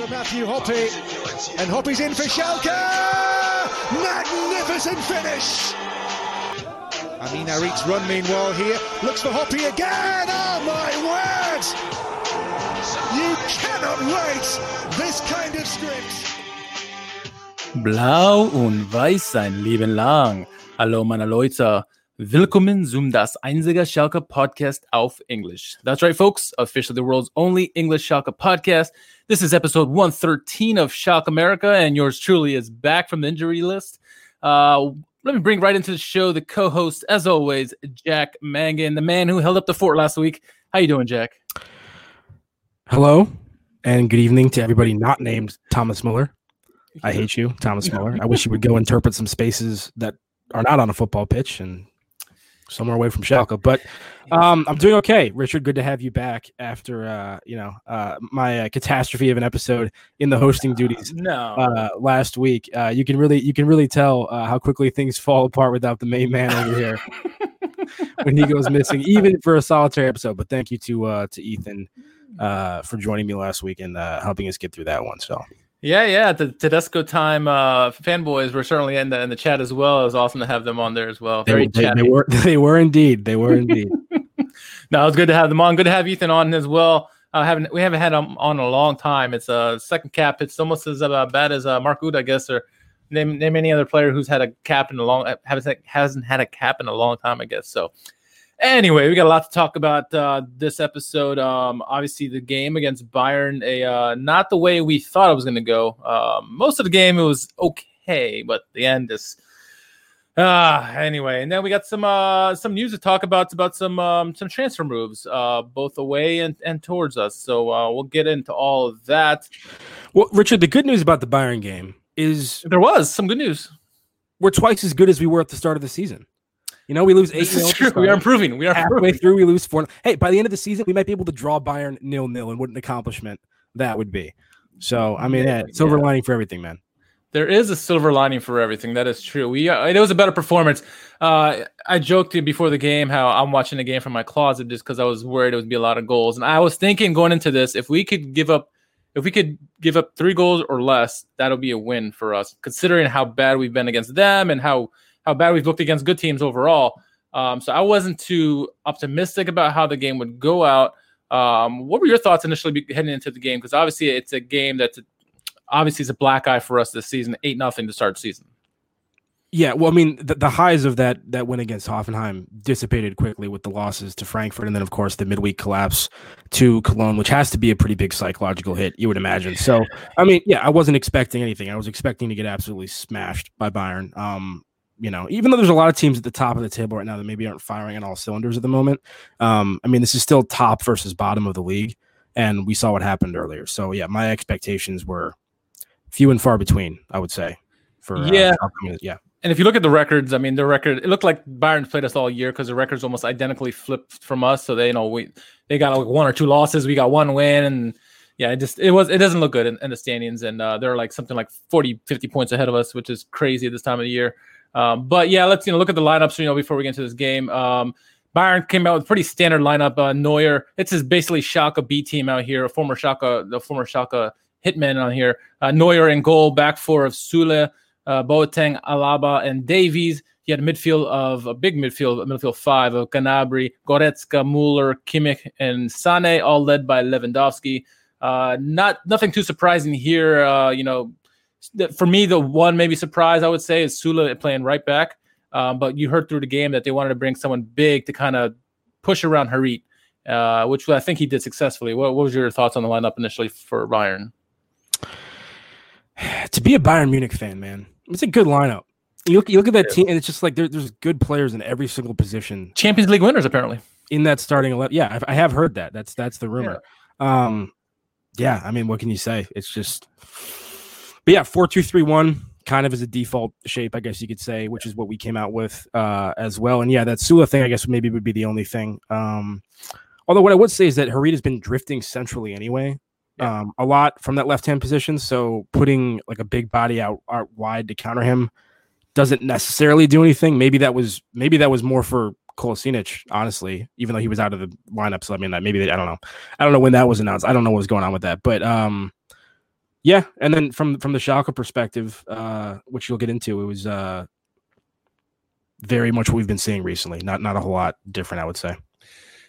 for Matthew Hoppe, and Hoppe's in for Schalke. Magnificent finish. Amin Harit's run meanwhile here looks for Hoppe again. Oh my word! You cannot write this kind of script. Blau und weiß sein Leben lang. Hallo meine Leute. Willkommen zum Das Einzige Schalke Podcast auf English. That's right, folks. Officially the world's only English Schalke podcast. This is episode 113 of Schalke America, and yours truly is back from the injury list. Uh, let me bring right into the show the co-host, as always, Jack Mangan, the man who held up the fort last week. How you doing, Jack? Hello, and good evening to everybody not named Thomas Muller. I hate you, Thomas Muller. I wish you would go interpret some spaces that are not on a football pitch and somewhere away from Schalke. But um, I'm doing okay, Richard. Good to have you back after uh, you know uh, my uh, catastrophe of an episode in the hosting duties. No, uh, last week. Uh, you can really you can really tell uh, how quickly things fall apart without the main man over here when he goes missing, even for a solitary episode. But thank you to uh, to Ethan uh, for joining me last week and uh, helping us get through that one. So yeah, yeah. The Tedesco time uh, fanboys were certainly in the in the chat as well. It was awesome to have them on there as well. Very they, they, they were they were indeed they were indeed. no, it was good to have them on. Good to have Ethan on as well. Uh, haven't we haven't had him on a long time. It's a uh, second cap. It's almost as uh, bad as uh, Mark Uth, I guess, or name name any other player who's had a cap in a long hasn't hasn't had a cap in a long time, I guess. So Anyway, we got a lot to talk about uh, this episode. Um, obviously, the game against Bayern, a uh, not the way we thought it was going to go. Um, most of the game it was okay, but the end is. Uh, anyway, and then we got some uh, some news to talk about about some um, some transfer moves, uh, both away and, and towards us. So uh, we'll get into all of that. Well, Richard, the good news about the Bayern game is there was some good news. We're twice as good as we were at the start of the season. You know, we lose eight. This is true. We are improving. We are halfway improving. through. We lose four. Hey, by the end of the season, we might be able to draw Bayern nil nil, and what an accomplishment that would be. So, I mean, yeah, silver yeah. lining for everything, man. There is a silver lining for everything. That is true. We uh, it was a better performance. Uh, I joked before the game how I'm watching the game from my closet just because I was worried it would be a lot of goals, and I was thinking going into this, if we could give up, if we could give up three goals or less, that'll be a win for us, considering how bad we've been against them and how how bad we've looked against good teams overall. Um, so I wasn't too optimistic about how the game would go out. Um, what were your thoughts initially heading into the game? Because obviously it's a game that's a, obviously it's a black eye for us this season, eight nothing to start season. Yeah, well, I mean, the, the, highs of that that win against Hoffenheim dissipated quickly with the losses to Frankfurt, and then of course the midweek collapse to Cologne, which has to be a pretty big psychological hit, you would imagine. So, I mean, yeah, I wasn't expecting anything. I was expecting to get absolutely smashed by Bayern. Um, you know, even though there's a lot of teams at the top of the table right now that maybe aren't firing on all cylinders at the moment. Um, I mean, this is still top versus bottom of the league, and we saw what happened earlier. So yeah, my expectations were few and far between. I would say. For uh, yeah, uh, yeah. And if you look at the records, I mean, the record it looked like Bayern played us all year because the records almost identically flipped from us. So they you know we they got like one or two losses, we got one win, and yeah, it just it was it doesn't look good in, in the standings, and uh, they're like something like 40, 50 points ahead of us, which is crazy at this time of the year. Um, but yeah, let's you know look at the lineups. You know, before we get into this game, um, Bayern came out with pretty standard lineup. Uh, Neuer, it's his basically Schalke B team out here. A former Schalke, the former Schalke hitman on here. Uh, Neuer in goal, back four of Süle, uh, Boateng, Alaba, and Davies. He had a midfield of a big midfield, midfield five of Gnabry, Goretzka, Muller, Kimmich, and Sane, all led by Lewandowski. Uh, not nothing too surprising here. Uh, you know, for me, the one maybe surprise I would say is Süle playing right back. Um, but you heard through the game that they wanted to bring someone big to kind of push around Harit, uh, which I think he did successfully. What, what, was your thoughts on the lineup initially for Bayern? To be a Bayern Munich fan, man, it's a good lineup. You look, you look at that team, and it's just like there, there's good players in every single position. Champions League winners, apparently, in that starting eleven. Yeah, I, I have heard that. That's that's the rumor. Yeah. Um, yeah, I mean, what can you say? It's just but yeah, four two three one kind of is a default shape, I guess you could say, which is what we came out with uh, as well. And yeah, that Süle thing, I guess maybe would be the only thing. Um, although what I would say is that Harit has been drifting centrally anyway, yeah. um, a lot from that left hand position. So putting like a big body out, out wide to counter him doesn't necessarily do anything. Maybe that was maybe that was more for Kolasinac, honestly, even though he was out of the lineup. So I mean, maybe they, I don't know. I don't know when that was announced. I don't know what was going on with that, but um, yeah. And then from from the Schalke perspective, uh, which you'll get into, it was uh very much what we've been seeing recently. Not not a whole lot different, I would say.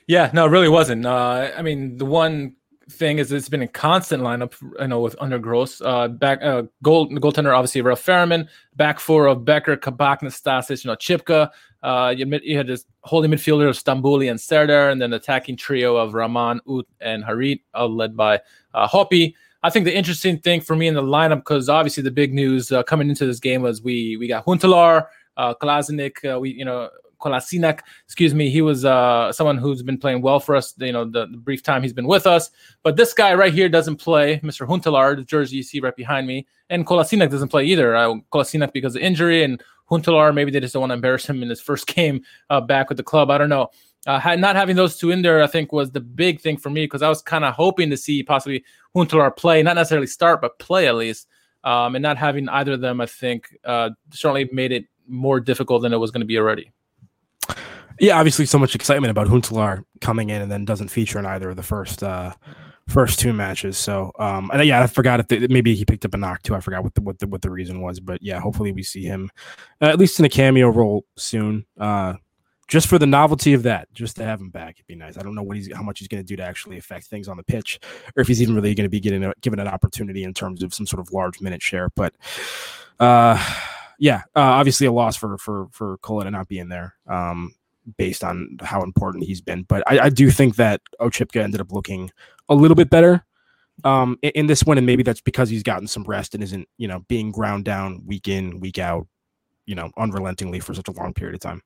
Yeah, no, it really wasn't. Uh, I mean, the one thing is it's been a constant lineup, you know, with under Gross. Uh, back uh, goal goaltender obviously Ralph Fährmann, back four of Becker, Kabak, Nastasic, you know, Chipka. Uh, you, you had this holding midfielder of Stambouli and Serdar, and then attacking trio of Rahman, Uth, and Harit, all led by uh, Hoppe. I think the interesting thing for me in the lineup, because obviously the big news uh, coming into this game was we we got Huntelaar, uh, uh, we you know Kolasinac, excuse me, he was uh, someone who's been playing well for us, you know, the, the, brief time he's been with us. But this guy right here doesn't play, Mr. Huntelaar, the jersey you see right behind me. And Kolasinac doesn't play either. Uh, Kolasinac because of injury, and Huntelaar, maybe they just don't want to embarrass him in his first game uh, back with the club. I don't know. Uh, not having those two in there, I think, was the big thing for me because I was kind of hoping to see possibly Huntelaar play, not necessarily start, but play at least. Um, and not having either of them, I think, uh, certainly made it more difficult than it was going to be already. Yeah, obviously, so much excitement about Huntelaar coming in and then doesn't feature in either of the first uh, first two matches. So, um, and yeah, I forgot if maybe he picked up a knock too. I forgot what the what the what the reason was, but yeah, hopefully we see him uh, at least in a cameo role soon. Uh, just for the novelty of that, just to have him back, it'd be nice. I don't know what he's how much he's going to do to actually affect things on the pitch, or if he's even really going to be getting a, given an opportunity in terms of some sort of large minute share. But uh, yeah, uh, obviously a loss for for for Kola to not be in there. Um, based on how important he's been. But I, I do think that Oczipka ended up looking a little bit better um, in, in, this one, and maybe that's because he's gotten some rest and isn't, you know, being ground down week in, week out, you know, unrelentingly for such a long period of time.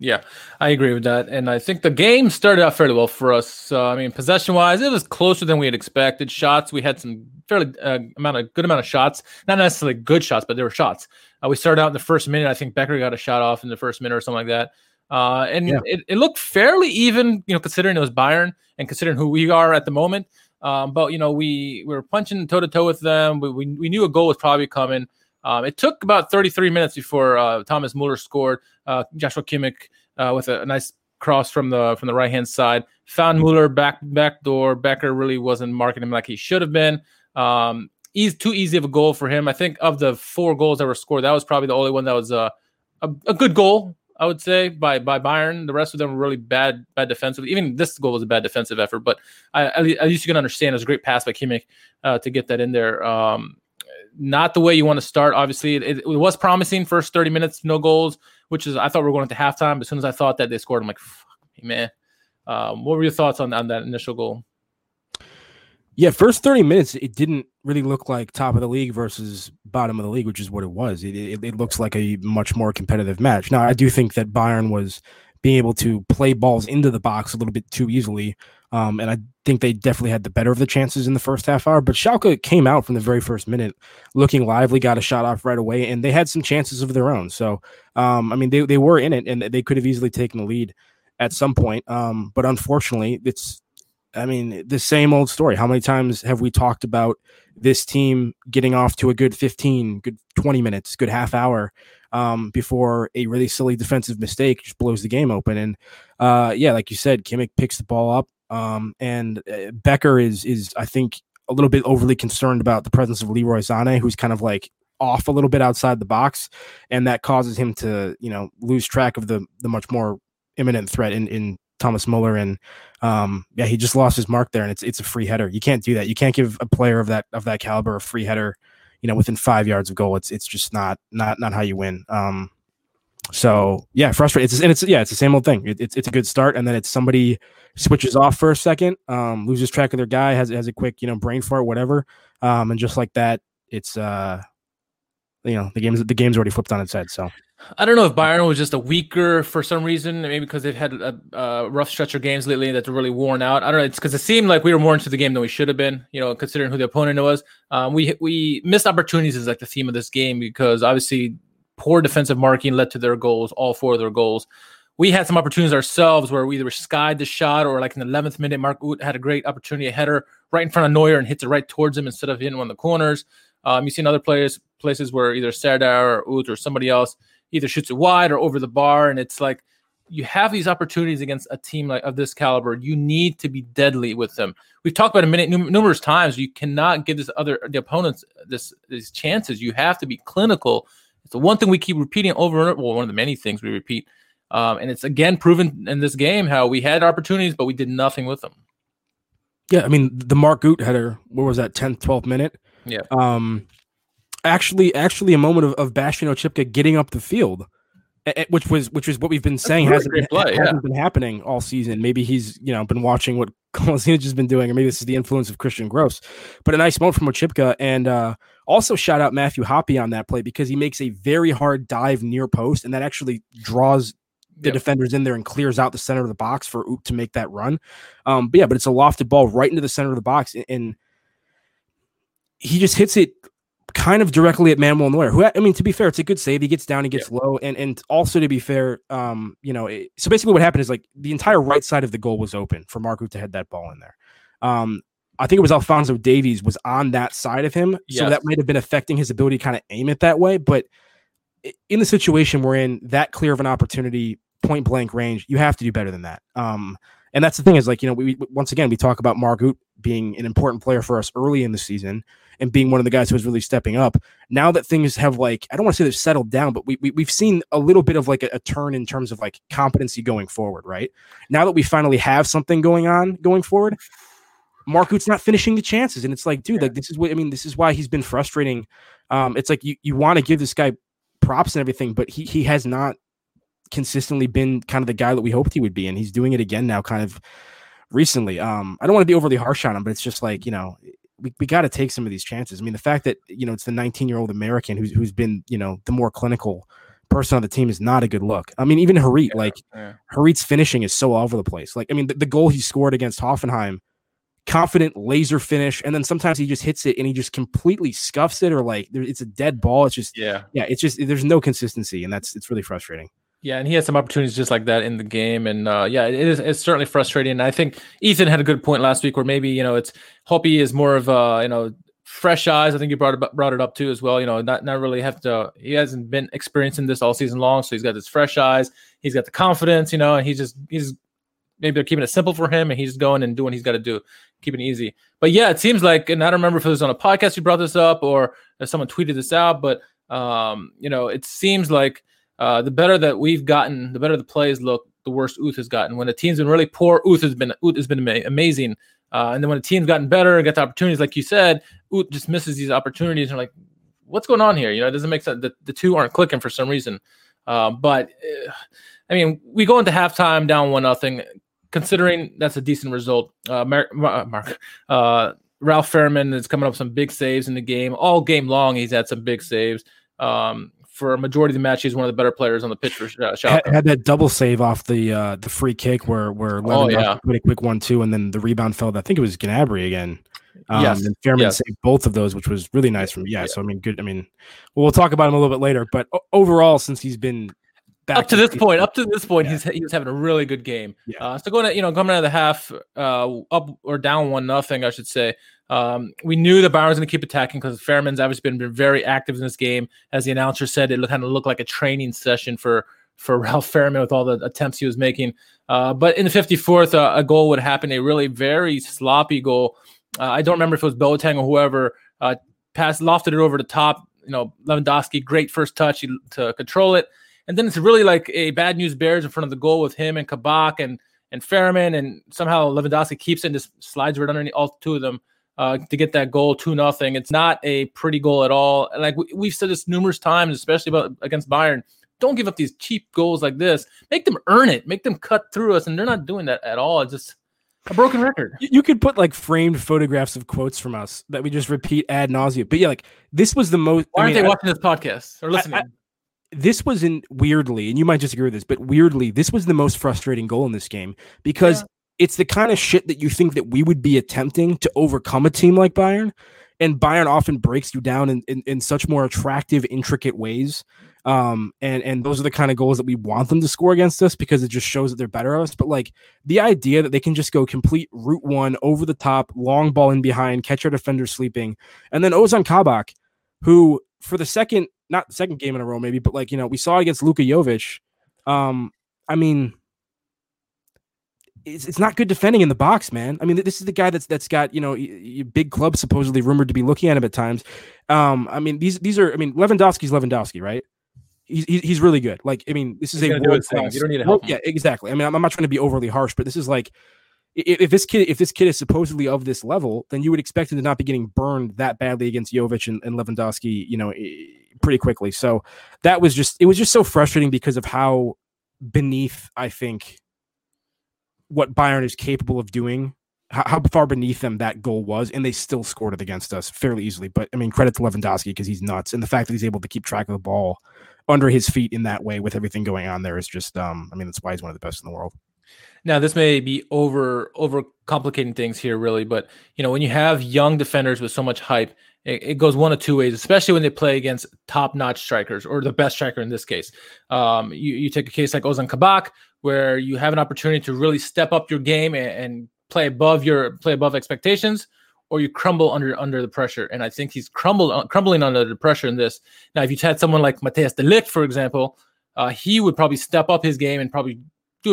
Yeah, I agree with that, and I think the game started out fairly well for us. So, I mean, possession-wise, it was closer than we had expected. Shots, we had some fairly uh, amount of good amount of shots, not necessarily good shots, but there were shots. Uh, we started out in the first minute. I think Becker got a shot off in the first minute or something like that. Uh, and yeah. it, it looked fairly even, you know, considering it was Bayern and considering who we are at the moment. Um, but you know, we, we were punching toe to toe with them. We, we, we knew a goal was probably coming. Um, it took about 33 minutes before uh, Thomas Muller scored. Uh, Joshua Kimmich uh, with a, a, nice cross from the from the right hand side found Mueller back back door. Becker really wasn't marking him like he should have been. Um, too easy of a goal for him. I think of the four goals that were scored, that was probably the only one that was uh, a, a good goal. I would say by by Bayern. The rest of them were really bad bad defensive. Even this goal was a bad defensive effort, but I, at, least, at least you can understand it was a great pass by Kimmich uh, to get that in there. Um, not the way you want to start. Obviously, it, it, was promising first 30 minutes, no goals, which is I thought we were going to halftime. As soon as I thought that they scored, I'm like, man. Um, what were your thoughts on, on that initial goal? Yeah, first 30 minutes, it didn't really look like top of the league versus bottom of the league, which is what it was. It, it, it, looks like a much more competitive match. Now, I do think that Bayern was being able to play balls into the box a little bit too easily. Um, and I think they definitely had the better of the chances in the first half hour. But Schalke came out from the very first minute looking lively, got a shot off right away, and they had some chances of their own. So, um, I mean, they, they were in it and they could have easily taken the lead at some point. Um, but unfortunately, it's I mean, the same old story. How many times have we talked about this team getting off to a good 15, good 20 minutes, good half hour um, before a really silly defensive mistake just blows the game open? And uh, yeah, like you said, Kimmich picks the ball up, um, and uh, Becker is is I think a little bit overly concerned about the presence of Leroy Sané, who's kind of like off a little bit outside the box, and that causes him to you know lose track of the the much more imminent threat in in Thomas Muller, and um, yeah, he just lost his mark there, and it's it's a free header. You can't do that. You can't give a player of that of that caliber a free header, you know, within five yards of goal. It's it's just not not not how you win. Um, so yeah, frustrating. It's and it's yeah, it's the same old thing. It, it's it's a good start, and then it's somebody switches off for a second, um, loses track of their guy, has has a quick you know brain fart, whatever, um, and just like that, it's uh, you know, the game's the game's already flipped on its head. So I don't know if Bayern was just a weaker for some reason, maybe because they've had a, a rough stretch of games lately that they're really worn out. I don't know. It's because it seemed like we were more into the game than we should have been. You know, considering who the opponent was. Um, we we missed opportunities is like the theme of this game because obviously poor defensive marking led to their goals, all four of their goals. We had some opportunities ourselves where we either skied the shot or like in the 11th minute, Mark Uth had a great opportunity, a header right in front of Neuer and hits it right towards him instead of hitting one of the corners. Um, you see in other players places where either Serdar or Uth or somebody else either shoots it wide or over the bar, and it's like you have these opportunities against a team like of this caliber. You need to be deadly with them. We've talked about it many numerous times. You cannot give this other the opponents this these chances. You have to be clinical. It's the one thing we keep repeating over and over. Well, one of the many things we repeat, um, and it's again proven in this game how we had opportunities, but we did nothing with them. Yeah, I mean the Mark Uth header. What was that? 10th, 12th minute. Yeah. Um, actually, actually, a moment of, of Bastian Oczipka getting up the field which was which was what we've been saying hasn't, been, play, hasn't yeah. been happening all season. Maybe he's you know been watching what Kolasinac has been doing, or maybe this is the influence of Christian Gross. But a nice moment from Oczipka, and uh, also shout out Matthew Hoppe on that play because he makes a very hard dive near post, and that actually draws the yep. defenders in there and clears out the center of the box for Uth to make that run. Um, but yeah, but it's a lofted ball right into the center of the box, and, and he just hits it kind of directly at Manuel Neuer, who I mean, to be fair, it's a good save. He gets down, he gets yeah. low, and and also to be fair, um, you know, it, so basically what happened is like the entire right side of the goal was open for Marco to head that ball in there. Um, I think it was Alphonso Davies was on that side of him, yes. so that might have been affecting his ability to kind of aim it that way. But in the situation we're in, that clear of an opportunity, point blank range, you have to do better than that. Um, and that's the thing is like you know we, we once again we talk about Mark Uth being an important player for us early in the season and being one of the guys who was really stepping up. Now that things have like, I don't want to say they've settled down, but we, we we've seen a little bit of like a, a, turn in terms of like competency going forward, right? Now that we finally have something going on going forward, Mark Uth's not finishing the chances, and it's like, dude, yeah. like this is what I mean. This is why he's been frustrating. Um, it's like you you want to give this guy props and everything, but he he has not consistently been kind of the guy that we hoped he would be, and he's doing it again now, kind of recently. Um, I don't want to be overly harsh on him, but it's just like you know, we, we got to take some of these chances. I mean, the fact that you know it's the 19 year old American who's who's been you know the more clinical person on the team is not a good look. I mean, even Harit, yeah, like yeah. Harit's finishing is so all over the place. Like, I mean, the, the, goal he scored against Hoffenheim, confident laser finish, and then sometimes he just hits it and he just completely scuffs it, or like it's a dead ball. It's just yeah, yeah. It's just there's no consistency, and that's it's really frustrating. Yeah, and he had some opportunities just like that in the game, and uh, yeah, it is it's certainly frustrating. I think Ethan had a good point last week, where maybe you know it's Hoppe is more of a you know fresh eyes. I think you brought it brought it up too as well. You know, not not really have to. He hasn't been experiencing this all season long, so he's got his fresh eyes. He's got the confidence, you know, and he's just he's maybe they're keeping it simple for him, and he's going and doing what he's got to do, keeping it easy. But yeah, it seems like, and I don't remember if it was on a podcast you brought this up or if someone tweeted this out, but um, you know, it seems like uh, the better that we've gotten, the better the plays look, the worse Uth has gotten. When the team's been really poor, Uth has been Uth has been amazing. Uh, and then when the team's gotten better, get the opportunities, like you said, Uth just misses these opportunities. And like, what's going on here? You know, it doesn't make sense. The, the two aren't clicking for some reason. Uh, but uh, I mean, we go into halftime down one nothing. Considering that's a decent result, uh, Mark, Mark uh, Ralf Fährmann is coming up some big saves in the game. All game long, he's had some big saves. Um, for a majority of the match, he's one of the better players on the pitch for uh, Had, had, that double save off the uh, the free kick where where oh, yeah. put a quick one two, and then the rebound fell. I think it was Gnabry again. Um, yes. And Fährmann yes. saved both of those, which was really nice from yeah, yeah. So I mean, good. I mean, well, we'll talk about him a little bit later, but overall, since he's been up to this point, up to this point, yeah. he's he's having a really good game. Yeah. Uh, so going to you know coming out of the half, uh, up or down one nothing, I should say. Um, we knew that Bayern was going to keep attacking because Fährmann's obviously been, been very active in this game. As the announcer said, it kind of looked like a training session for for Ralf Fährmann with all the attempts he was making. Uh, but in the 54th, uh, a goal would happen, a really very sloppy goal. Uh, I don't remember if it was Boateng or whoever uh, passed, lofted it over the top. You know, Lewandowski, great first touch to control it. And then it's really like a bad news bears in front of the goal with him and Kabak and and Fährmann, and somehow Lewandowski keeps it and just slides right underneath all two of them uh, to get that goal, two nothing. It's not a pretty goal at all. Like we, have said this numerous times, especially about against Bayern. Don't give up these cheap goals like this. Make them earn it. Make them cut through us, and they're not doing that at all. It's just a broken record. You, you could put like framed photographs of quotes from us that we just repeat ad nauseum. But yeah, like this was the most. Why aren't I mean, they watching I, this podcast or listening? I, this was in weirdly, and you might disagree with this, but weirdly, this was the most frustrating goal in this game because it's the kind of shit that you think that we would be attempting to overcome a team like Bayern. And Bayern often breaks you down in, in, in such more attractive, intricate ways. Um, and and those are the kind of goals that we want them to score against us because it just shows that they're better at us. But like the idea that they can just go complete route one over the top, long ball in behind, catch our defender sleeping, and then Ozan Kabak, who for the second, not the second game in a row, maybe, but like you know, we saw it against Luka Jovic. Um, I mean, it's, it's not good defending in the box, man. I mean, this is the guy that's that's got you know big clubs supposedly rumored to be looking at him at times. Um, I mean, these these are I mean, Lewandowski's Lewandowski, right? He's he's really good. Like, I mean, this is He's a world thing. class. You don't need to help him. Yeah, exactly. I mean, I'm, I'm not trying to be overly harsh, but this is like if, if this kid if this kid is supposedly of this level, then you would expect him to not be getting burned that badly against Jovic and, and Lewandowski, you know, pretty quickly. So that was just it was just so frustrating because of how beneath I think what Bayern is capable of doing. How, how far beneath them that goal was, and they still scored it against us fairly easily. But I mean, credit to Lewandowski because he's nuts, and the fact that he's able to keep track of the ball under his feet in that way with everything going on there is just, um, I mean, that's why he's one of the best in the world. Now, this may be over over complicating things here, really, but you know, when you have young defenders with so much hype, it, it goes one of two ways, especially when they play against top-notch strikers or the best striker in this case. Um, you, you take a case like Ozan Kabak, where you have an opportunity to really step up your game and, and play above your play above expectations, or you crumble under under the pressure. And I think he's crumbled crumbling under the pressure in this. Now, if you had someone like Matthijs de Ligt, for example, uh, he would probably step up his game and probably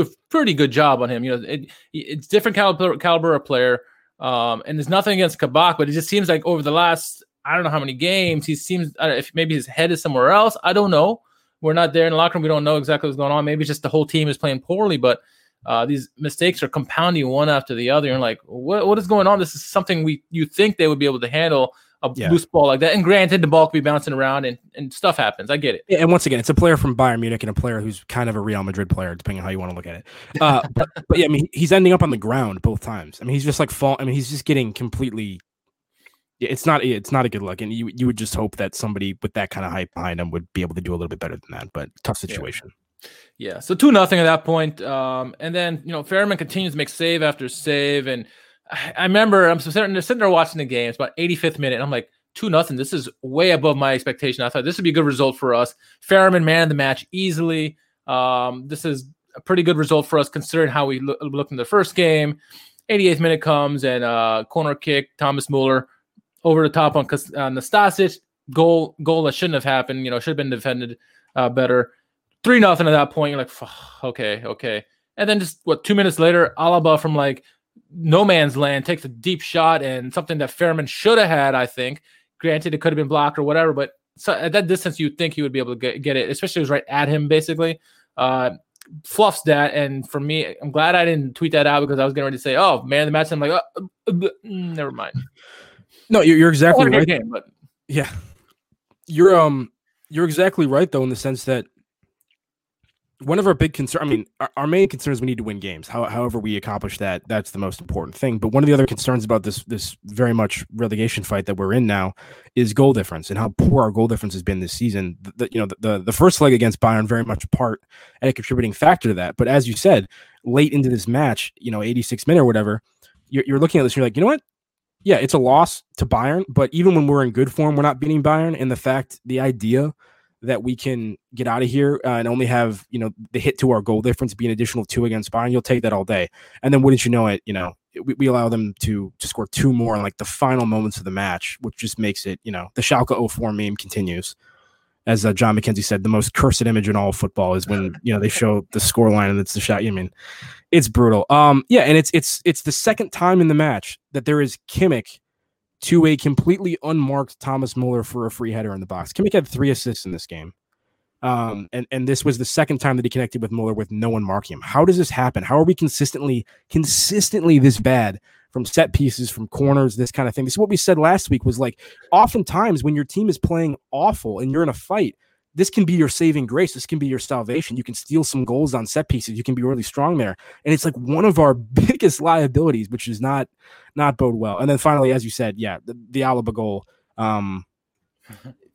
do a pretty good job on him. You know, it, it's different caliber caliber of player. Um, and there's nothing against Kabak, but it just seems like over the last I don't know how many games he seems if maybe his head is somewhere else. I don't know. We're not there in the locker room. We don't know exactly what's going on. Maybe just the whole team is playing poorly, but uh, these mistakes are compounding one after the other. And like, what what is going on? This is something we you think they would be able to handle a Yeah. loose ball like that. And granted, the ball could be bouncing around and, and stuff happens. I get it. And once again, it's a player from Bayern Munich and a player who's kind of a Real Madrid player, depending on how you want to look at it. Uh, but, but yeah, I mean, he's ending up on the ground both times. I mean, he's just like fall. I mean, he's just getting completely. Yeah, it's not. It's not a good look, and you you would just hope that somebody with that kind of hype behind him would be able to do a little bit better than that. But tough situation. Yeah, so two nothing at that point. Um, and then you know Fährmann continues to make save after save, and I, remember I'm sitting there, watching the game. It's about 85th minute. And I'm like two nothing. This is way above my expectation. I thought this would be a good result for us. Fährmann man of the match easily. Um, this is a pretty good result for us considering how we look, looked in the first game. 88th minute comes and uh, corner kick. Thomas Muller over the top on Nastasic. Goal goal that shouldn't have happened. You know should have been defended uh, better three nothing at that point. You're like, okay, okay. And then just what two minutes later, Alaba from like no man's land takes a deep shot and something that Fährmann should have had. I think. Granted, it could have been blocked or whatever, but so at that distance, you'd think he would be able to get, get it, especially it was right at him, basically. Uh, fluffs that, and for me, I'm glad I didn't tweet that out because I was getting ready to say, "Oh, man, the match." I'm like, oh, uh, uh, never mind. No, you're, you're exactly right. game, but Yeah, you're um you're exactly right though in the sense that one of our big concerns, I mean, our, our main concern is we need to win games. How, however, we accomplish that, that's the most important thing. But one of the other concerns about this this very much relegation fight that we're in now is goal difference and how poor our goal difference has been this season. The, the- you know, the, the the first leg against Bayern very much part and a contributing factor to that. But as you said, late into this match, you know, 86 minute or whatever, you're, you're looking at this. And you're like, you know what? yeah, it's a loss to Bayern, but even when we're in good form, we're not beating Bayern. And the fact, the idea that we can get out of here uh, and only have you know the hit to our goal difference be an additional two against Bayern, you'll take that all day. And then wouldn't you know it, you know, we, we allow them to to score two more in like the final moments of the match, which just makes it, you know, the Schalke 04 meme continues. As uh, John McKenzie said, the most cursed image in all football is when you know they show the score line and it's the shot. I mean, it's brutal. Um, yeah, and it's it's it's the second time in the match that there is Kimmich to a completely unmarked Thomas Muller for a free header in the box. Kimmich had three assists in this game. Um, and, and this was the second time that he connected with Muller with no one marking him. How does this happen? How are we consistently, consistently this bad from set pieces, from corners, this kind of thing? This is what we said last week was like, oftentimes when your team is playing awful and you're in a fight, this can be your saving grace. This can be your salvation. You can steal some goals on set pieces. You can be really strong there. And it's like one of our biggest liabilities, which is not not bode well. And then finally, as you said, yeah, the, the Alaba goal. Um,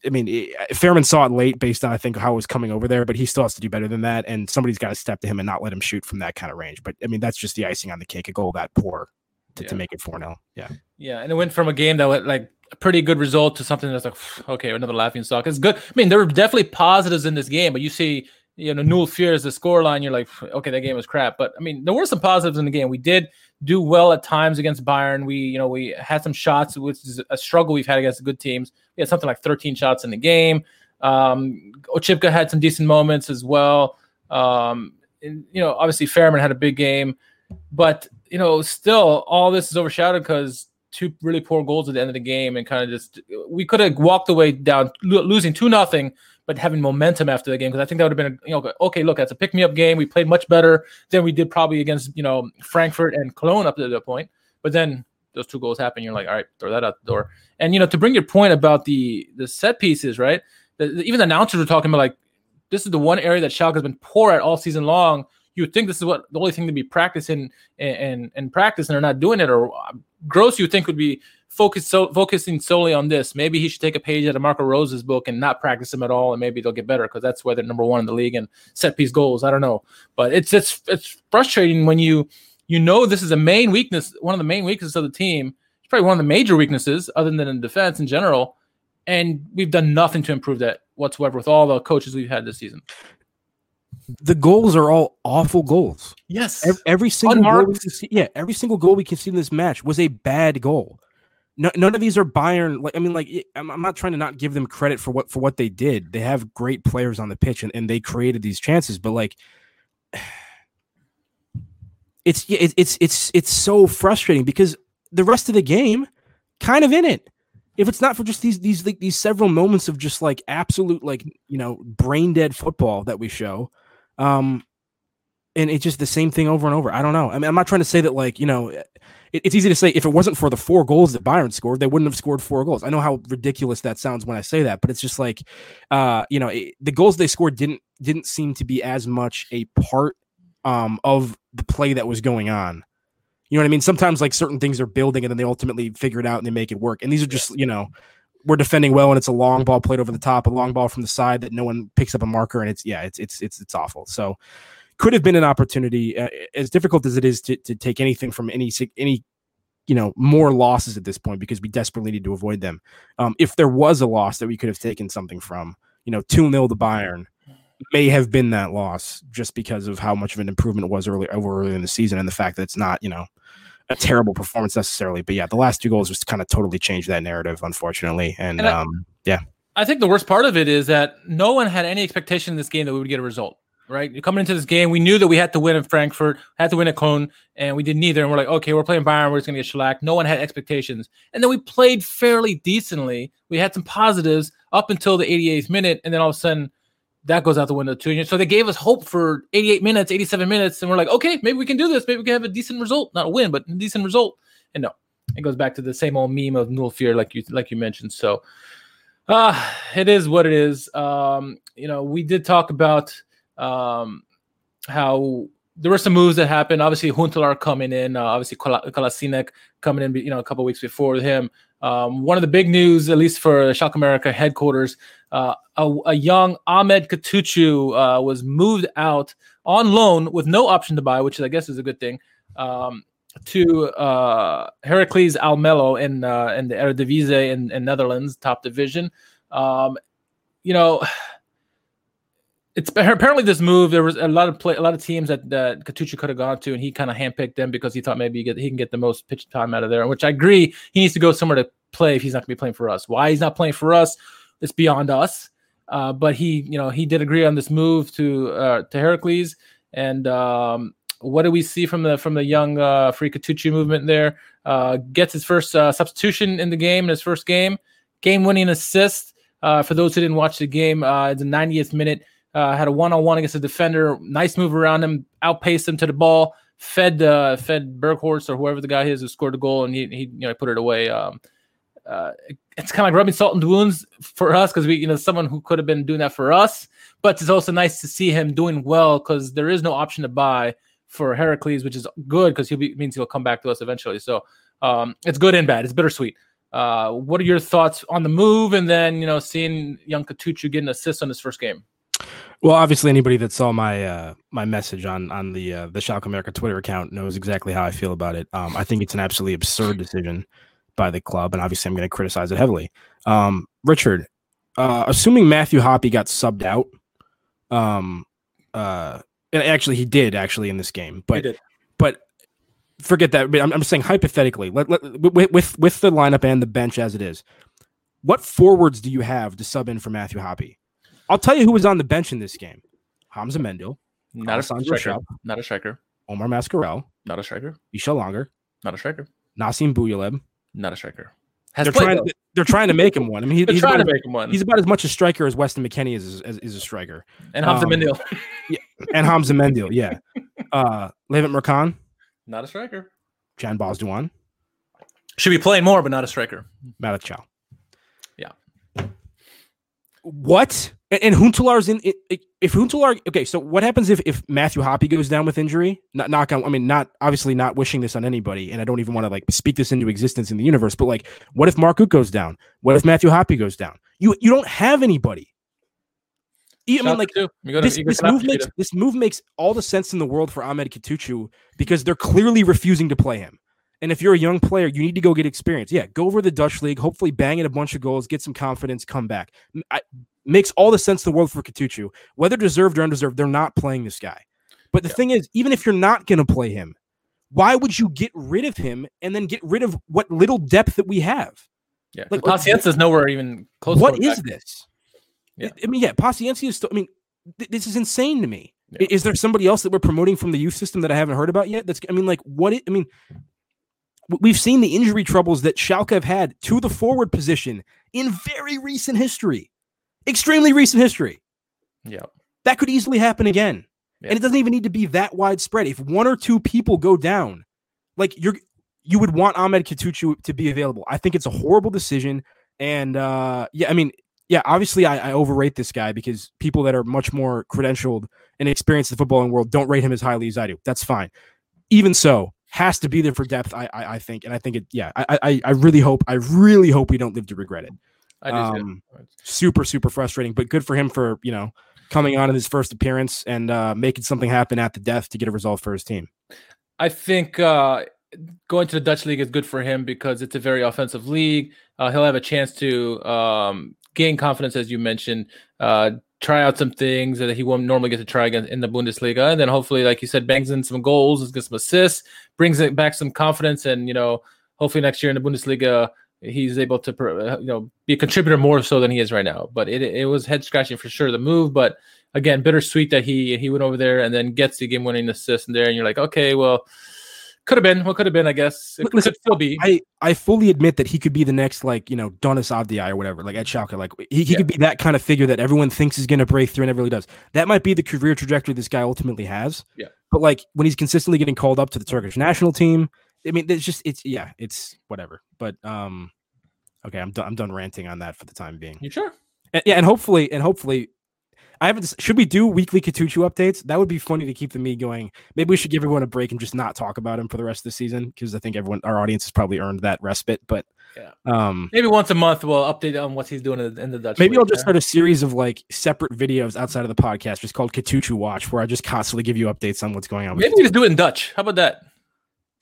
I mean, it, Fährmann saw it late based on I think how it was coming over there, but he still has to do better than that. And somebody's got to step to him and not let him shoot from that kind of range. But I mean, that's just the icing on the cake. A goal that poor to, to make it four 0 Yeah. Yeah, and it went from a game that was like a pretty good result to something that's like okay, another laughing stock. It's good. I mean, there were definitely positives in this game, but you see, you know, Newell fears the scoreline. You're like, okay, that game was crap. But I mean, there were some positives in the game. We did do well at times against Bayern. We, you know, we had some shots, which is a struggle we've had against good teams. We had something like 13 shots in the game. Um, Oczipka had some decent moments as well. Um, and, you know, obviously Fährmann had a big game. but you know, still all this is overshadowed because two really poor goals at the end of the game, and kind of just we could have walked away down lo- losing two nothing, but having momentum after the game because I think that would have been a, you know okay look that's a pick me up game. We played much better than we did probably against you know Frankfurt and Cologne up to the point, but then those two goals happen. You're like all right, throw that out the door. And you know to bring your point about the the set pieces, right? The, the, even the announcers were talking about like this is the one area that Schalke has been poor at all season long you think this is what the only thing to be practicing and and, and practice, and they're not doing it. Or Gross, you think would be focused so focusing solely on this. Maybe he should take a page out of Marco Rose's book and not practice them at all, and maybe they'll get better because that's where they're number one in the league and set piece goals. I don't know, but it's it's it's frustrating when you you know this is a main weakness, one of the main weaknesses of the team. It's probably one of the major weaknesses, other than in defense in general. And we've done nothing to improve that whatsoever with all the coaches we've had this season the goals are all awful goals. Yes. Every, every single goal see, yeah, every single goal we can see in this match was a bad goal. No, none of these are Bayern. Like I mean, like I'm, I'm, not trying to not give them credit for what for what they did. They have great players on the pitch and, and they created these chances, but like it's it's it's it's it's so frustrating because the rest of the game kind of in it if it's not for just these these like, these several moments of just like absolute like you know brain dead football that we show um, and it's just the same thing over and over. I don't know. I mean, I'm not trying to say that like you know, it, it's easy to say if it wasn't for the four goals that Bayern scored, they wouldn't have scored four goals. I know how ridiculous that sounds when I say that, but it's just like, uh, you know, it, the goals they scored didn't didn't seem to be as much a part um of the play that was going on. You know what I mean? Sometimes like certain things are building and then they ultimately figure it out and they make it work. And these are just, you know, we're defending well and it's a long ball played over the top, a long ball from the side that no one picks up a marker and it's yeah, it's it's it's it's awful. So could have been an opportunity uh, as difficult as it is to, to take anything from any any you know more losses at this point because we desperately need to avoid them. Um, if there was a loss that we could have taken something from, you know, 2 0 to Bayern may have been that loss just because of how much of an improvement it was early over early in the season and the fact that it's not, you know, a terrible performance necessarily, but yeah, the last two goals just kind of totally changed that narrative, unfortunately. And, and I, um, yeah, I think the worst part of it is that no one had any expectation in this game that we would get a result. Right, coming into this game, we knew that we had to win in Frankfurt, had to win at Cologne, and we did neither. And we're like, okay, we're playing Bayern, we're just gonna get shellacked. No one had expectations, and then we played fairly decently. We had some positives up until the 88th minute, and then all of a sudden, that goes out the window too. So they gave us hope for 88 minutes, 87 minutes, and we're like, okay, maybe we can do this. Maybe we can have a decent result, not a win, but a decent result. And no, it goes back to the same old meme of null vier, like you like you mentioned. So, uh it is what it is. Um, you know, we did talk about um how there were some moves that happened. Obviously, Huntelaar coming in, uh, obviously Kolasinac coming in, you know, a couple weeks before him. Um, one of the big news, at least for Schalke America headquarters, uh, a, a, young Ahmed Kutucu uh, was moved out on loan with no option to buy, which I guess is a good thing, um, to uh, Heracles Almelo in uh, in the Eredivisie in, in Netherlands, top division. Um, you know, it's apparently this move. There was a lot of play, a lot of teams that that Kutucu could have gone to, and he kind of handpicked them because he thought maybe he, get, he can get the most pitch time out of there. Which I agree, he needs to go somewhere to play if he's not going to be playing for us. Why he's not playing for us, it's beyond us. Uh, but he, you know, he did agree on this move to uh, to Heracles. And um, what do we see from the from the young uh, Free Kutucu movement there? Uh, gets his first uh, substitution in the game in his first game, game winning assist. Uh, for those who didn't watch the game, uh, it's the 90th minute. Uh, had a one-on-one against a defender. Nice move around him, outpaced him to the ball. Fed uh, fed Berghorst or whoever the guy is who scored the goal, and he he you know put it away. Um, uh, it's kind of like rubbing salt into wounds for us because we you know someone who could have been doing that for us, but it's also nice to see him doing well because there is no option to buy for Heracles, which is good because he means he'll come back to us eventually. So um, it's good and bad. It's bittersweet. Uh, what are your thoughts on the move, and then you know seeing young Kutucu get an assist on his first game? Well, obviously, anybody that saw my uh, my message on on the uh, the Schalke America Twitter account knows exactly how I feel about it. Um, I think it's an absolutely absurd decision by the club, and obviously, I'm going to criticize it heavily. Um, Richard, uh, assuming Matthew Hoppe got subbed out, um, uh, and actually he did actually in this game, but but forget that. I'm, I'm saying hypothetically, let, let, with, with with the lineup and the bench as it is, what forwards do you have to sub in for Matthew Hoppe? I'll tell you who was on the bench in this game. Hamza Mendyl. Not a striker. Not a striker. Omar Mascarell, Not a striker. Michael Langer, Not a striker. Nassim Boujellab. Not a striker. Has They're trying, though. they're trying to make him one. I mean, he- he's, trying about, to make him one. he's about as much a striker as Weston McKennie is, as, is a striker. and Hamza um, Mendyl. And Hamza Mendyl, yeah. Uh, Levent Mercan, Not a striker. Can Bozdogan, Should be playing more, but not a striker. Malick Thiaw. Yeah. What? And, and Huntelaar's in. If Huntelaar, okay, so what happens if if Matthew Hoppe goes down with injury? Not knock on. I mean, not obviously not wishing this on anybody, and I don't even want to like speak this into existence in the universe. But like, what if Mark goes down? What if Matthew Hoppe goes down? You you don't have anybody. I mean, like out to- you go to- this, this move makes to- this move makes all the sense in the world for Ahmed Kutucu because they're clearly refusing to play him. And if you're a young player, you need to go get experience. Yeah, go over the Dutch league, hopefully bang in a bunch of goals, get some confidence, come back. I- makes all the sense in the world for Kutucu. Whether deserved or undeserved, they're not playing this guy. But the Yeah. thing is, even if you're not going to play him, why would you get rid of him and then get rid of what little depth that we have? Yeah, like, like, Paciencia's nowhere even close. What is this? Yeah. I- I mean, yeah, Paciencia is still. I mean, th- this is insane to me. Yeah. Is there somebody else that we're promoting from the youth system that I haven't heard about yet? That's. I mean, like, what? It, I mean, we've seen the injury troubles that Schalke have had to the forward position in very recent history, extremely recent history. Yeah, That could easily happen again, Yeah. and it doesn't even need to be that widespread. If one or two people go down, like you're, you would want Ahmed Kutucu to be available. I think it's a horrible decision, and uh, yeah, I mean, yeah, obviously I, I overrate this guy because people that are much more credentialed and experienced in the footballing world don't rate him as highly as I do. That's fine. Even so, has to be there for depth. I I, I think, and I think it. Yeah, I, I I really hope. I really hope we don't live to regret it. Um, Super super frustrating, but good for him for you know coming on in his first appearance and uh, making something happen at the death to get a result for his team. I think uh, going to the Dutch league is good for him because it's a very offensive league. Uh, he'll have a chance to um, gain confidence, as you mentioned, uh, try out some things that he won't normally get to try again in the Bundesliga, and then hopefully, like you said, bangs in some goals, gets some assists, brings it back some confidence, and you know, hopefully next year in the Bundesliga. He's able to, uh, you know, be a contributor more so than he is right now. But it it was head scratching for sure the move. But again, bittersweet that he he went over there and then gets the game winning assist in there, and you're like, okay, well, could have been, what could have been, I guess. It Listen, could still be. I, I fully admit that he could be the next like you know Donis Avdijaj or whatever like at Schalke like he, he Yeah. could be that kind of figure that everyone thinks is going to break through and never really does. That might be the career trajectory this guy ultimately has. Yeah. But like when he's consistently getting called up to the Turkish national team, I mean it's just it's yeah it's whatever. But um, okay, I'm done. I'm done ranting on that for the time being. you sure? And, yeah, and hopefully and hopefully. I haven't. Should we do weekly Kutucu updates? That would be funny to keep the me going. Maybe we should give everyone a break and just not talk about him for the rest of the season because I think everyone, our audience, has probably earned that respite. But Yeah. um, Maybe once a month we'll update on what he's doing in the, Dutch. maybe I'll just start a series of like separate videos outside of the podcast, just called Kutucu Watch, where I just constantly give you updates on what's going on. With Maybe we just do it in Dutch. How about that?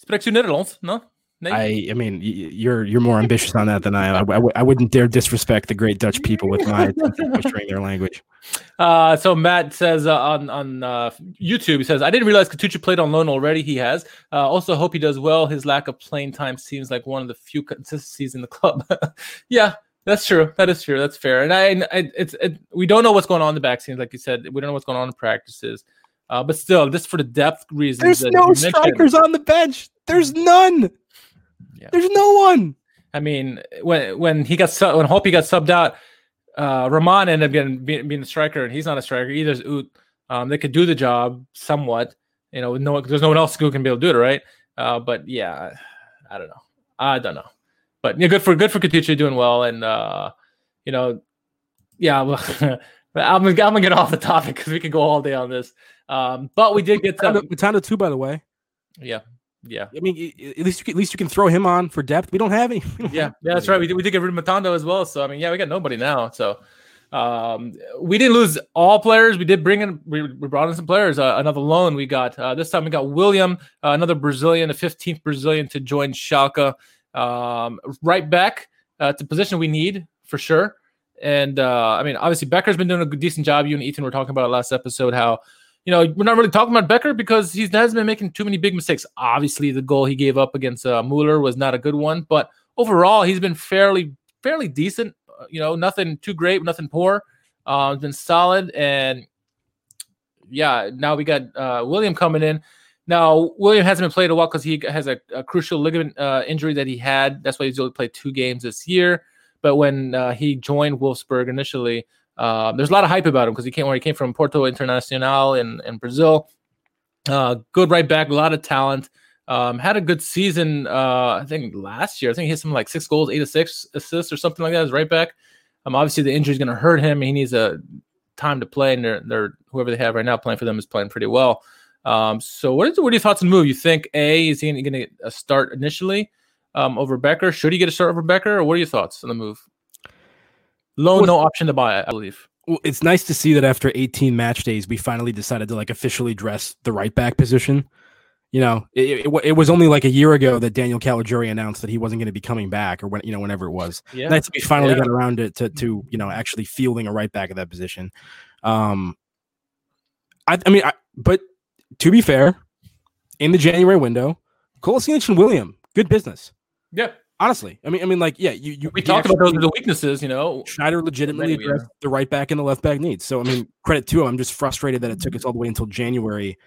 Spreekt u Nederlands? No? Nee? I, I mean, you're you're more ambitious on that than I am. I, w- I wouldn't dare disrespect the great Dutch people with my butchering their language. Uh, so Matt says uh, on on uh, YouTube, he says, "I didn't realize Kutucu played on loan already. He has. Uh, also, hope he does well. His lack of playing time seems like one of the few consistencies in the club. yeah, that's true. That is true. That's fair. And I, I it's it, we don't know what's going on in the back scenes, like you said. We don't know what's going on in practices. Uh, but still, just for the depth reasons, There's no strikers on the bench. There's none. Yeah. There's no one. I mean, when when he got su- when Hoppe got subbed out, uh, Rahman ended up getting being, being a striker, and he's not a striker either. Is Uth. Um, they could do the job somewhat. You know, no, there's no one else who can be able to do it, right? Uh, but yeah, I don't know. I don't know. But yeah, good for good for Kutucu doing well, and uh, you know, yeah. Well, I'm gonna, I'm gonna get off the topic because we could go all day on this. Um, but we did get some. Matondo too, by the way. Yeah, yeah. I mean, at least you can, at least you can throw him on for depth. We don't have any. don't Yeah, have yeah, that's right. We did, we did get rid of Matondo as well. So I mean, yeah, we got nobody now. So um, we didn't lose all players. We did bring in. We, we brought in some players. Uh, another loan we got. Uh, this time we got William, uh, another Brazilian, the 15th Brazilian to join Schalke. Um, right back uh, to position we need for sure. And uh, I mean, obviously Becker's been doing a decent job. You and Ethan were talking about last episode how. You know, we're not really talking about Becker because he hasn't been making too many big mistakes. Obviously, the goal he gave up against uh, Mueller was not a good one, but overall, he's been fairly fairly decent. Uh, You know, nothing too great, nothing poor. Uh, been solid, and yeah, now we got uh, William coming in. Now William hasn't been played a while because he has a, a cruciate ligament uh, injury that he had. That's why he's only played two games this year. But when uh, he joined Wolfsburg initially, uh, there's a lot of hype about him because he came where he came from Porto Internacional in, in Brazil. Uh, good right back, a lot of talent. Um, had a good season, uh, I think last year. I think he had some like six goals, eight to six assists or something like that as right back. Um, obviously the injury is going to hurt him. He needs a time to play, and they're, they're whoever they have right now playing for them is playing pretty well. Um, so what is what are your thoughts on the move? You think a is he going to get a start initially um, over Becker? Should he get a start over Becker, or what are your thoughts on the move? Low, well, no option to buy, I believe. Well, it's nice to see that after 18 match days, we finally decided to like officially dress the right back position. You know, it, it, it was only like a year ago that Daniel Caligiuri announced that he wasn't going to be coming back, or when you know, whenever it was. Yeah, nice we finally yeah. got around to, to to you know actually fielding a right back at that position. Um, I, I mean, I, but to be fair, in the January window, Kolasinac and William, good business. Yeah, honestly, I mean, I mean, like, yeah, you, you we talked about those are the weaknesses, you know. Schneider legitimately addressed the right back and the left back needs. So, I mean, credit to him. I'm just frustrated that it took us all the way until January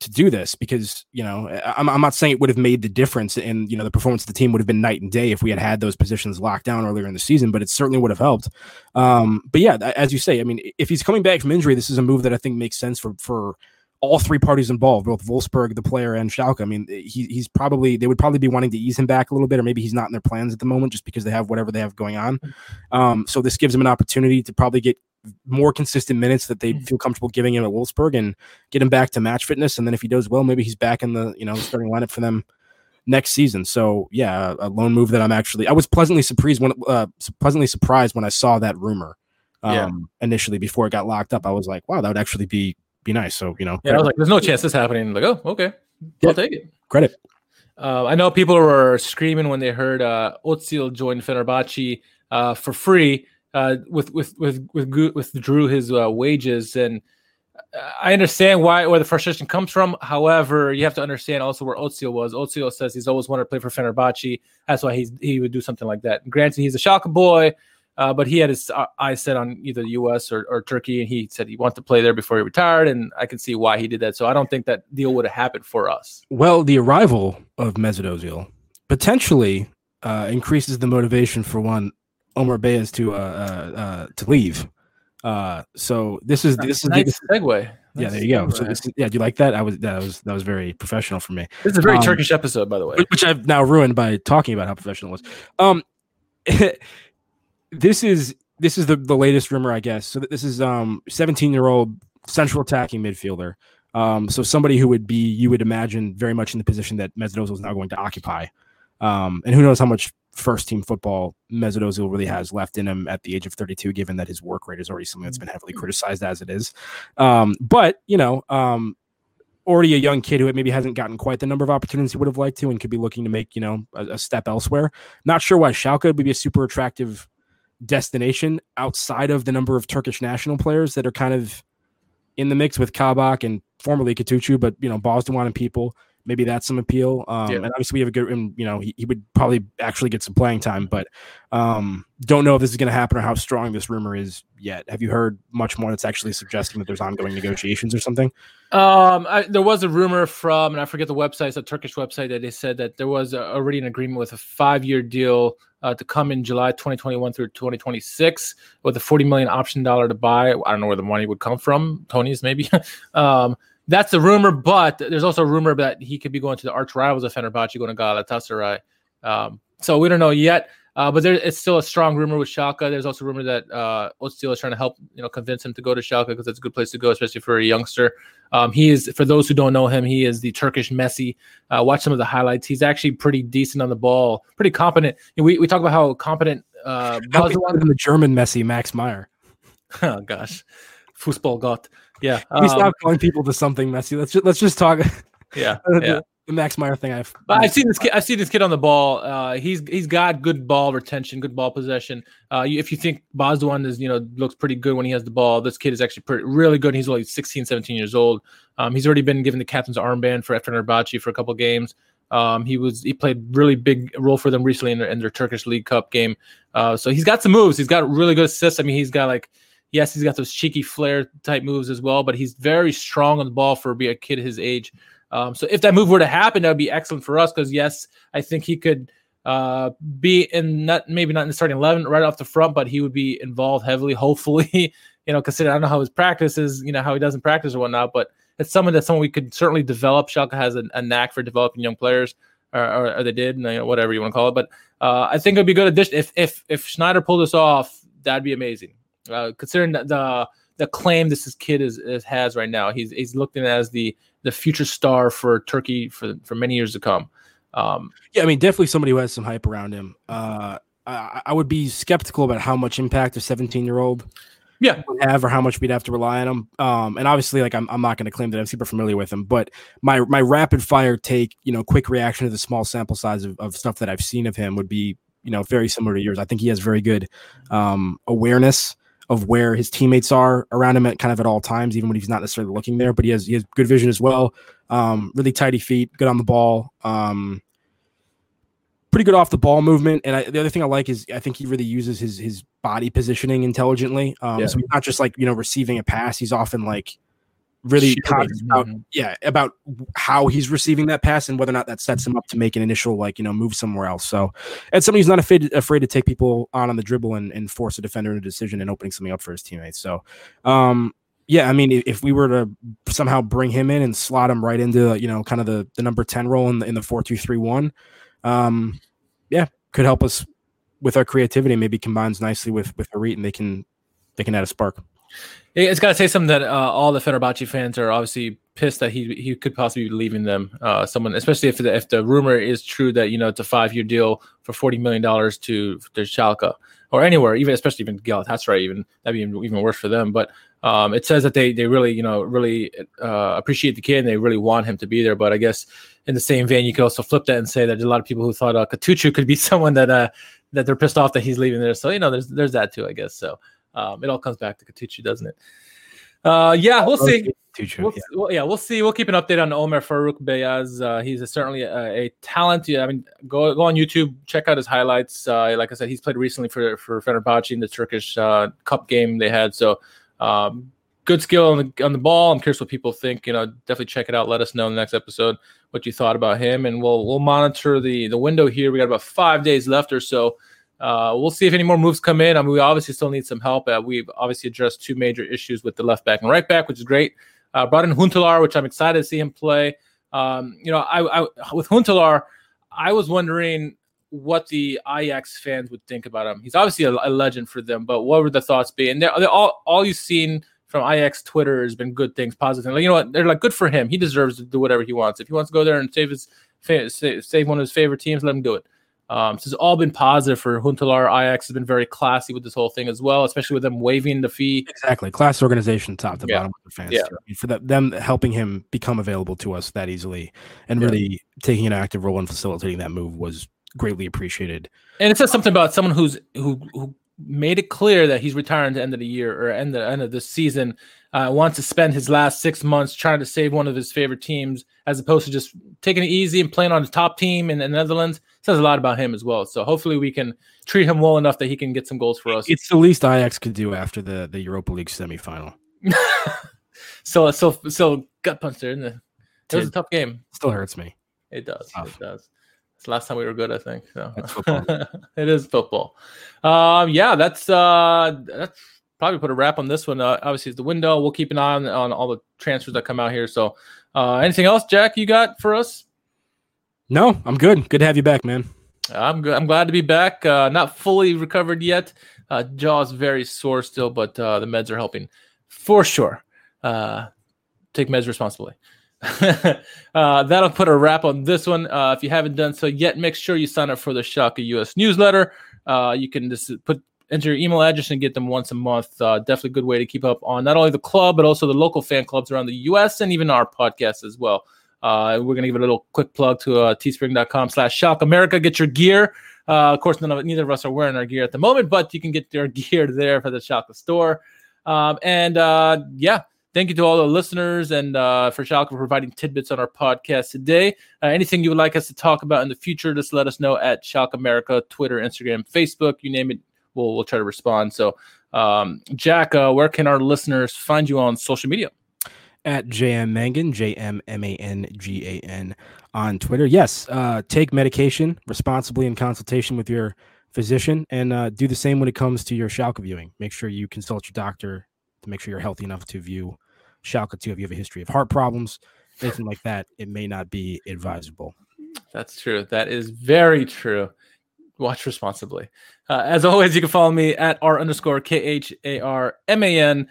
to do this because you know I'm, I'm not saying it would have made the difference and you know the performance of the team would have been night and day if we had had those positions locked down earlier in the season but it certainly would have helped um, but yeah as you say i mean if he's coming back from injury this is a move that i think makes sense for for all three parties involved both Wolfsburg the player and Schalke i mean he, he's probably they would probably be wanting to ease him back a little bit or maybe he's not in their plans at the moment just because they have whatever they have going on um, so this gives him an opportunity to probably get more consistent minutes that they feel comfortable giving him at Wolfsburg and get him back to match fitness. And then if he does well, maybe he's back in the you know starting lineup for them next season. So yeah, a loan move that I'm actually I was pleasantly surprised when uh, pleasantly surprised when I saw that rumor um, yeah. initially before it got locked up. I was like, wow, that would actually be be nice. So you know, yeah, I was like, there's no chance this happening. Like, oh, okay, I'll take it. Credit. Uh, I know people were screaming when they heard uh, Ozil join Fenerbahce uh, for free uh, with with with with withdrew his uh, wages, and I understand why where the frustration comes from. However, you have to understand also where Ozil was. Ozil says he's always wanted to play for Fenerbahce. That's why he's he would do something like that. Granted, he's a Schalke boy, uh, but he had his uh, eyes set on either the U.S. Or, or, Turkey, and he said he wanted to play there before he retired. And I can see why he did that. So I don't think that deal would have happened for us. Well, the arrival of Mesut Ozil potentially uh, increases the motivation for one Omer Beyaz to uh, uh, uh, to leave. Uh, so this is this is nice this, segue. Yeah, there you go. So this, yeah, do you like that? I was that was that was very professional for me. This is a very um, Turkish episode, by the way, which I've now ruined by talking about how professional it was. Um, this is this is the the latest rumor, I guess. So this is um 17 year old central attacking midfielder. Um, so somebody who would be you would imagine very much in the position that Mesut is now going to occupy. Um, and who knows how much first team football Mesut really has left in him at the age of 32, given that his work rate is already something that's been heavily criticized as it is. Um, but you know, um, already a young kid who maybe hasn't gotten quite the number of opportunities he would have liked to, and could be looking to make you know a, a step elsewhere. Not sure why Schalke would be a super attractive destination outside of the number of Turkish national players that are kind of in the mix with Kabak and formerly Kutucu, but you know Bozdogan and people maybe that's some appeal. Um, yeah. And obviously, we have a good, and, you know, he, he would probably actually get some playing time, but um, don't know if this is going to happen or how strong this rumor is yet. Have you heard much more that's actually suggesting that there's ongoing negotiations or something? Um, I, there was a rumor from, and I forget the website, it's a Turkish website that they said that there was a, already an agreement with a five year deal uh, to come in July 2021 through 2026 with a 40 million option dollar to buy. I don't know where the money would come from. Tony's maybe. um, that's the rumor, but there's also a rumor that he could be going to the arch rivals of Fenerbahce, going to Galatasaray. Um, so we don't know yet. Uh, but there, it's still a strong rumor with Schalke. There's also rumor that uh, is trying to help, you know, convince him to go to Schalke because it's a good place to go, especially for a youngster. Um, he is, for those who don't know him, he is the Turkish Messi. Uh, watch some of the highlights. He's actually pretty decent on the ball, pretty competent. We we talk about how competent. Uh, how the German Messi, Max Meyer. oh gosh, Fußball got. Yeah, we um, stop calling people to something messy. Let's just let's just talk. Yeah, yeah. The Max Meyer thing. I've but I've seen this kid. I've seen this kid on the ball. Uh, he's he's got good ball retention, good ball possession. Uh, if you think Bozdogan is you know looks pretty good when he has the ball, this kid is actually pretty really good. He's only 16, 17 years old. Um, he's already been given the captain's armband for Fenerbahce for a couple games. Um, he was he played really big role for them recently in their, in their Turkish League Cup game. Uh, so he's got some moves. He's got really good assists. I mean, he's got like Yes, he's got those cheeky flair type moves as well, but he's very strong on the ball for be a kid his age. Um, so if that move were to happen, that would be excellent for us because yes, I think he could uh, be in not maybe not in the starting eleven right off the front, but he would be involved heavily. Hopefully, you know, considering I don't know how his practice is, you know, how he doesn't practice or whatnot, but it's someone that someone we could certainly develop. Schalke has a, a knack for developing young players, or, or, or they did, you know, whatever you want to call it. But uh, I think it'd be good addition if if if Schneider pulled this off, that'd be amazing. Uh, considering the, the the claim this kid is, is, has right now, he's he's looked at as the the future star for Turkey for for many years to come. Um, yeah, I mean, definitely somebody who has some hype around him. Uh, I, I would be skeptical about how much impact a 17 year old yeah have or how much we'd have to rely on him. Um, and obviously, like I'm, I'm not going to claim that I'm super familiar with him, but my my rapid fire take, you know, quick reaction to the small sample size of, of stuff that I've seen of him would be, you know, very similar to yours. I think he has very good um, awareness of where his teammates are around him at kind of at all times, even when he's not necessarily looking there. But he has he has good vision as well. Um, really tidy feet, good on the ball. Um, pretty good off the ball movement. And I, the other thing I like is I think he really uses his his body positioning intelligently. Um, yeah. So he's not just like you know receiving a pass; he's often like really conscious about mm-hmm. yeah about how he's receiving that pass and whether or not that sets him up to make an initial like you know move somewhere else. So and somebody who's not afraid afraid to take people on on the dribble and, and force a defender into a decision and opening something up for his teammates. So um, yeah, I mean, if we were to somehow bring him in and slot him right into you know kind of the the number ten role in the in the four two three one, um, yeah, could help us with our creativity. Maybe combines nicely with with Harit, and they can they can add a spark. It's got to say something that uh, all the Fenerbahce fans are obviously pissed that he he could possibly be leaving them. Uh, someone, especially if the, if the rumor is true that you know it's a five year deal for forty million dollars to to Schalke or anywhere, even especially even Galatasaray, even that'd be even, worse for them. But um, it says that they they really you know really uh, appreciate the kid and they really want him to be there. But I guess in the same vein, you could also flip that and say that there's a lot of people who thought uh, Kutucu could be someone that uh, that they're pissed off that he's leaving there. So you know, there's there's that too, I guess. So um, it all comes back to Kutucu, doesn't it? Uh, yeah, we'll see. We'll, yeah. We'll, yeah, we'll see. We'll keep an update on Omer Faruk Beyaz. Uh, he's a, certainly a, a, talent. Yeah, I mean, go go on YouTube, check out his highlights. Uh, like I said, he's played recently for for Fenerbahce in the Turkish uh, Cup game they had. So um, good skill on the on the ball. I'm curious what people think. You know, definitely check it out. Let us know in the next episode what you thought about him, and we'll we'll monitor the the window here. We got about five days left or so. Uh, we'll see if any more moves come in. I mean, we obviously still need some help. Uh, we've obviously addressed two major issues with the left back and right back, which is great. Uh, brought in Huntelaar, which I'm excited to see him play. Um, you know, I, I with Huntelaar, I was wondering what the Ajax fans would think about him. He's obviously a, a legend for them, but what would the thoughts be? And they're, they're all all you've seen from Ajax Twitter has been good things, positive. Like, you know what? They're like, good for him. He deserves to do whatever he wants. If he wants to go there and save his save one of his favorite teams, let him do it. Um, so it's all been positive for Huntelaar. Ajax has been very classy with this whole thing as well, especially with them waiving the fee. Exactly, class organization, top to yeah. bottom with the fans. Yeah. for that, them helping him become available to us that easily, and yeah. really taking an active role in facilitating that move was greatly appreciated. And it says something about someone who's who who made it clear that he's retiring at the end of the year or end the end of this season. Uh, wants to spend his last six months trying to save one of his favorite teams, as opposed to just taking it easy and playing on the top team in the Netherlands. Says a lot about him as well. So hopefully we can treat him well enough that he can get some goals for us. It's the least Ajax could do after the the Europa League semifinal. so so so gut punch there, isn't it? It was a tough game. Still hurts me. It does. It does. It's the last time we were good, I think. So it is football. Um, yeah, that's uh, that's probably put a wrap on this one. Uh, obviously, it's the window. We'll keep an eye on, on all the transfers that come out here. So, uh, anything else, Jack? You got for us? No, I'm good. Good to have you back, man. I'm good. I'm glad to be back. Uh, not fully recovered yet. Uh, jaw's very sore still, but uh, the meds are helping for sure. Uh, take meds responsibly. uh, that'll put a wrap on this one. Uh, if you haven't done so yet, make sure you sign up for the Schalke US newsletter. Uh, you can just put enter your email address and get them once a month. Uh, definitely a good way to keep up on not only the club but also the local fan clubs around the U.S. and even our podcast as well. Uh, we're gonna give a little quick plug to uh, teespring.com slash Schalke America. Get your gear. Uh, of course, none of neither of us are wearing our gear at the moment, but you can get your gear there for the Schalke store. Um, and uh, yeah, Thank you to all the listeners and uh, for Schalke for providing tidbits on our podcast today. Anything you would like us to talk about in the future, just let us know at Schalke America, Twitter, Instagram, Facebook, you name it. We'll, we'll try to respond. So, um, Jack, uh, where can our listeners find you on social media? at JM Mangan, J M M A N G A N on Twitter. Yes, uh, take medication responsibly in consultation with your physician and uh, do the same when it comes to your Schalke viewing. Make sure you consult your doctor to make sure you're healthy enough to view Schalke too. If you have a history of heart problems, anything like that, it may not be advisable. That's true. That is very true. Watch responsibly. Uh, as always, you can follow me at r underscore k h a r m a n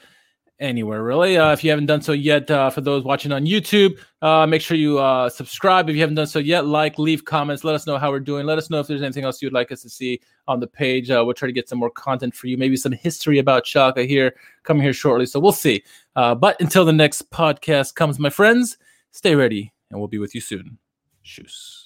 anywhere really. Uh, if you haven't done so yet, uh, for those watching on YouTube, uh, make sure you uh, subscribe. If you haven't done so yet, like, leave comments, let us know how we're doing. Let us know if there's anything else you'd like us to see on the page. Uh, we'll try to get some more content for you, maybe some history about Schalke here coming here shortly. So we'll see. But until the next podcast comes, my friends, stay ready, and we'll be with you soon. Shoes.